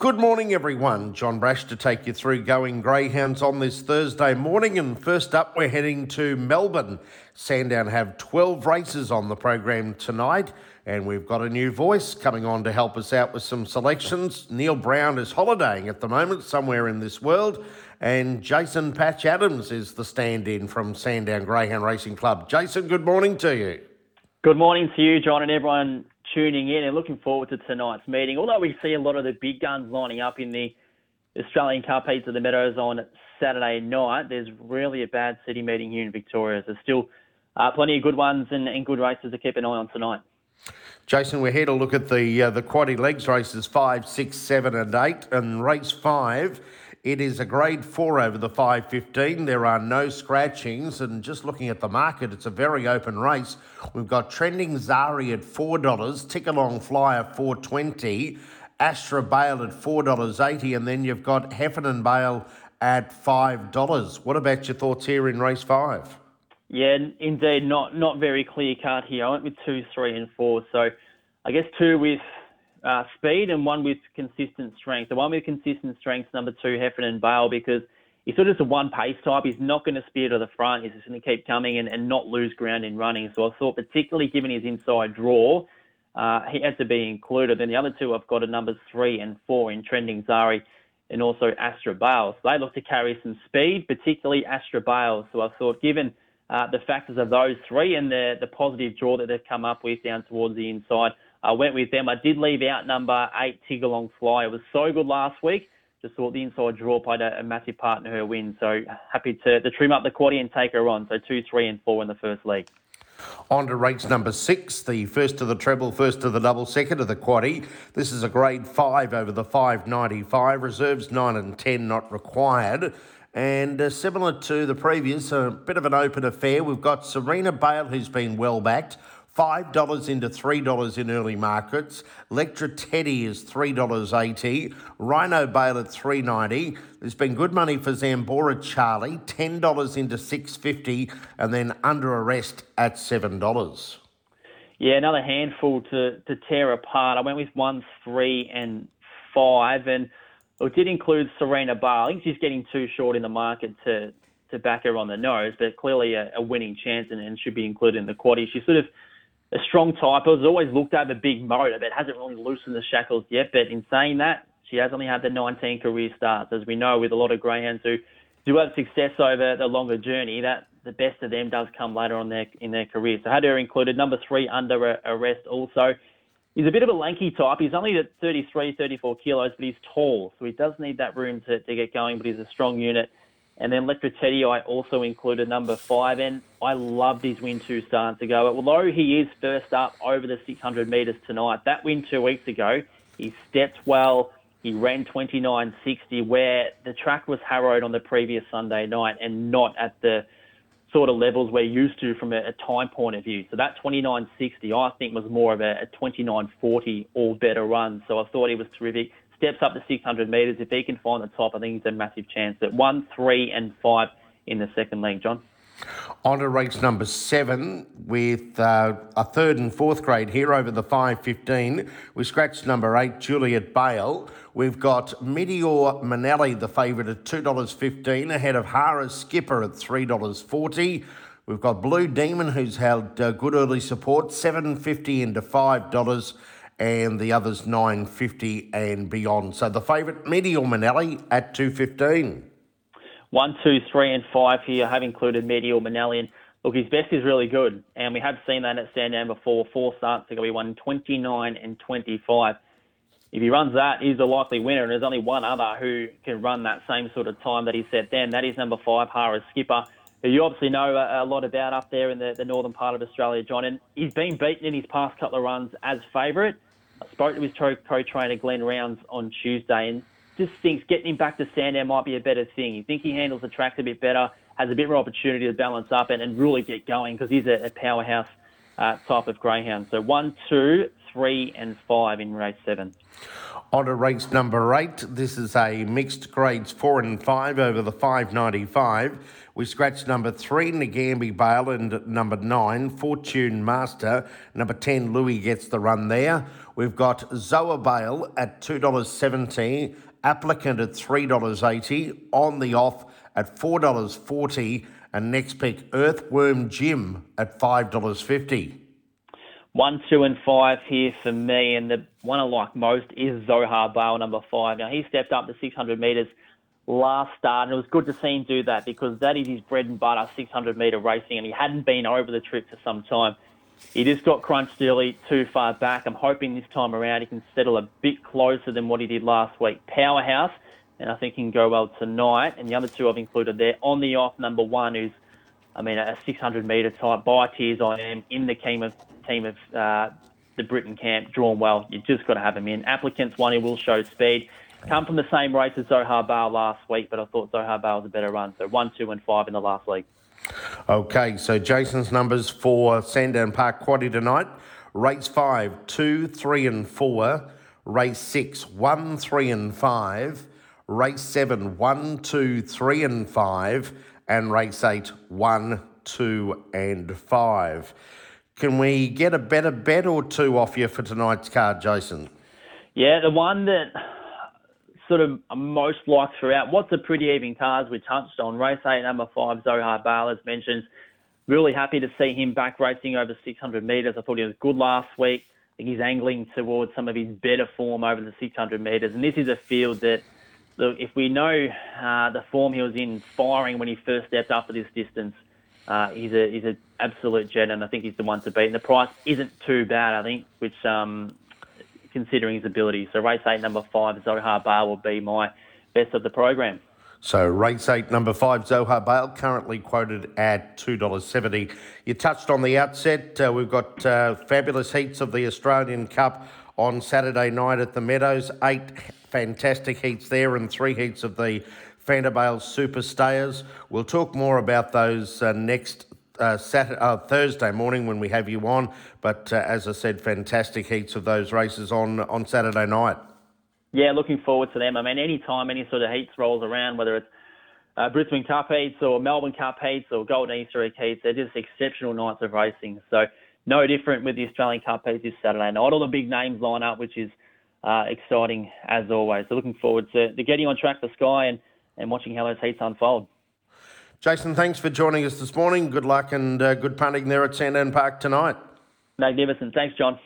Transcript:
Good morning, everyone. John Brash to take you through going greyhounds on this Thursday morning. And first up, we're heading to Melbourne. Sandown have 12 races on the program tonight, and we've got a new voice coming on to help us out with some selections. Neil Brown is holidaying at the moment somewhere in this world, and Jason Patch Adams is the stand in from Sandown Greyhound Racing Club. Jason, good morning to you. Good morning to you, John, and everyone tuning in and looking forward to tonight's meeting. Although we see a lot of the big guns lining up in the Australian Cup Heats of the Meadows on Saturday night, there's really a bad city meeting here in Victoria. There's still uh, plenty of good ones and, and, good races to keep an eye on tonight. Jason, we're here to look at the uh, the quaddy legs races five, six, seven, and eight, and race five it is a grade four over the 515. There are no scratchings, and just looking at the market, it's a very open race. We've got Trending Zari at $4, Tick Along Flyer 420 Astra Bale at $4.80, and then you've got Heffernan Bale at $5. What about your thoughts here in race five? Yeah, indeed, not not very clear cut here. I went with two, three, and four. So I guess two with uh, speed and one with consistent strength. The one with consistent strength, number two, Heffernan Bale, because he's sort of just a one pace type. He's not going to spear to the front. He's just going to keep coming and, and not lose ground in running. So I thought, particularly given his inside draw, uh, he had to be included. Then the other two I've got are numbers three and four in Trending Zari and also Astra Bale. So they look to carry some speed, particularly Astra Bale. So I thought, given uh, the factors of those three and the, the positive draw that they've come up with down towards the inside, I went with them. I did leave out number eight, Tigalong Fly. It was so good last week. Just thought the inside draw played a, a massive part in her win. So happy to, to trim up the quaddy and take her on. So two, three, and four in the first leg. On to race number six, the first of the treble, first of the double, second of the quaddy. This is a grade five over the 595. Reserves nine and 10 not required. And uh, similar to the previous, a bit of an open affair. We've got Serena Bale, who's been well backed. $5 into $3 in early markets. Lectra Teddy is $3.80. Rhino Bale at three ninety. There's been good money for Zambora Charlie, $10 into 650 and then under arrest at $7. Yeah, another handful to, to tear apart. I went with one, three, and five, and it did include Serena Bale. I think she's getting too short in the market to to back her on the nose, but clearly a, a winning chance and, and should be included in the quaddy. She sort of a strong type. Has always looked a big motor, but hasn't really loosened the shackles yet. But in saying that, she has only had the 19 career starts, as we know with a lot of greyhounds who do have success over the longer journey. That the best of them does come later on their in their career. So had her included. Number three under arrest also. He's a bit of a lanky type. He's only at 33, 34 kilos, but he's tall, so he does need that room to, to get going. But he's a strong unit. And then Lectra Teddy, I also included number five, and I loved his win two starts ago. Although he is first up over the 600 metres tonight, that win two weeks ago, he stepped well. He ran 29.60, where the track was harrowed on the previous Sunday night and not at the sort of levels we're used to from a, a time point of view. So that 29.60, I think, was more of a, a 29.40 or better run. So I thought he was terrific steps up to 600 metres. If he can find the top, I think he's a massive chance at one, three, and five in the second leg, John. On to race number seven with uh, a third and fourth grade here over the 515. We scratched number eight, Juliet Bale. We've got Meteor Manelli, the favourite, at $2.15, ahead of Hara Skipper at $3.40. We've got Blue Demon, who's held uh, good early support, $7.50 into $5 and the others 950 and beyond. So the favourite, Meteor Manelli at 215. One, two, three, and five here have included Meteor Manelli. And look, his best is really good. And we have seen that at Sandown before. Four starts ago, he won 29 and 25. If he runs that, he's the likely winner. And there's only one other who can run that same sort of time that he set then. That is number five, Hara Skipper who you obviously know a, lot about up there in the, the northern part of Australia, John. And he's been beaten in his past couple of runs as favourite. I spoke to his co-trainer Glenn Rounds on Tuesday and just thinks getting him back to Sandown might be a better thing. You think he handles the track a bit better, has a bit more opportunity to balance up and, and really get going because he's a, a powerhouse uh, type of greyhound. So one, two, three, and five in race seven. On to race number eight. This is a mixed grades four and five over the 595. We scratch number three, Nagambi Bale, and number nine, Fortune Master. Number 10, Louis gets the run there. We've got Zohar Bale at $2.70, Applicant at $3.80, On the Off at $4.40, and next pick Earthworm Jim at $5.50. One, two, and five here for me, and the one I like most is Zohar Bale, number five. Now he stepped up to 600 metres last start, and it was good to see him do that because that is his bread and butter, 600 metre racing, and he hadn't been over the trip for some time. He just got crunched early, too far back. I'm hoping this time around he can settle a bit closer than what he did last week. Powerhouse, and I think he can go well tonight. And the other two I've included there on the off, number one, who's, I mean, a 600 metre type by Tears I am in the team of team of uh, the Britain camp, drawn well. You've just got to have him in. Applicants one, he will show speed. Come from the same race as Zohar Bale last week, but I thought Zohar Bale was a better run. So one, two, and five in the last league. Okay, so Jason's numbers for Sandown Park Quaddy tonight. Race five, two, three, and four. Race six, one, three, and five. Race seven, one, two, three, and five. And race eight, one, two, and five. Can we get a better bet or two off you for tonight's card, Jason? Yeah, the one that sort of most liked throughout. What's a pretty even cars we touched on. Race eight, number five, Zohar Bale, as mentioned. Really happy to see him back racing over 600 metres. I thought he was good last week. I think he's angling towards some of his better form over the 600 metres. And this is a field that, look, if we know uh, the form he was in firing when he first stepped up for this distance, uh, he's a he's an absolute jet, and I think he's the one to beat. And the price isn't too bad, I think, which um, considering his ability. So race eight, number five, Zohar Bale will be my best of the program. So race eight, number five, Zohar Bale, currently quoted at $2.70. You touched on the outset. Uh, we've got uh, fabulous heats of the Australian Cup on Saturday night at the Meadows. Eight fantastic heats there and three heats of the Fanta Bale Super Stayers. We'll talk more about those uh, next uh, Saturday, uh, Thursday morning when we have you on. But uh, as I said, fantastic heats of those races on on Saturday night. Yeah, looking forward to them. I mean, any time any sort of heats rolls around, whether it's uh, Brisbane Cup heats or Melbourne Cup heats or Golden Easter Egg heats, they're just exceptional nights of racing. So no different with the Australian Cup heats this Saturday night. All the big names line up, which is uh, exciting as always. So looking forward to, to getting on track for Sky and, and watching how those heats unfold. Jason, thanks for joining us this morning. Good luck and uh, good punting there at Sandown Park tonight. Magnificent. Thanks, John.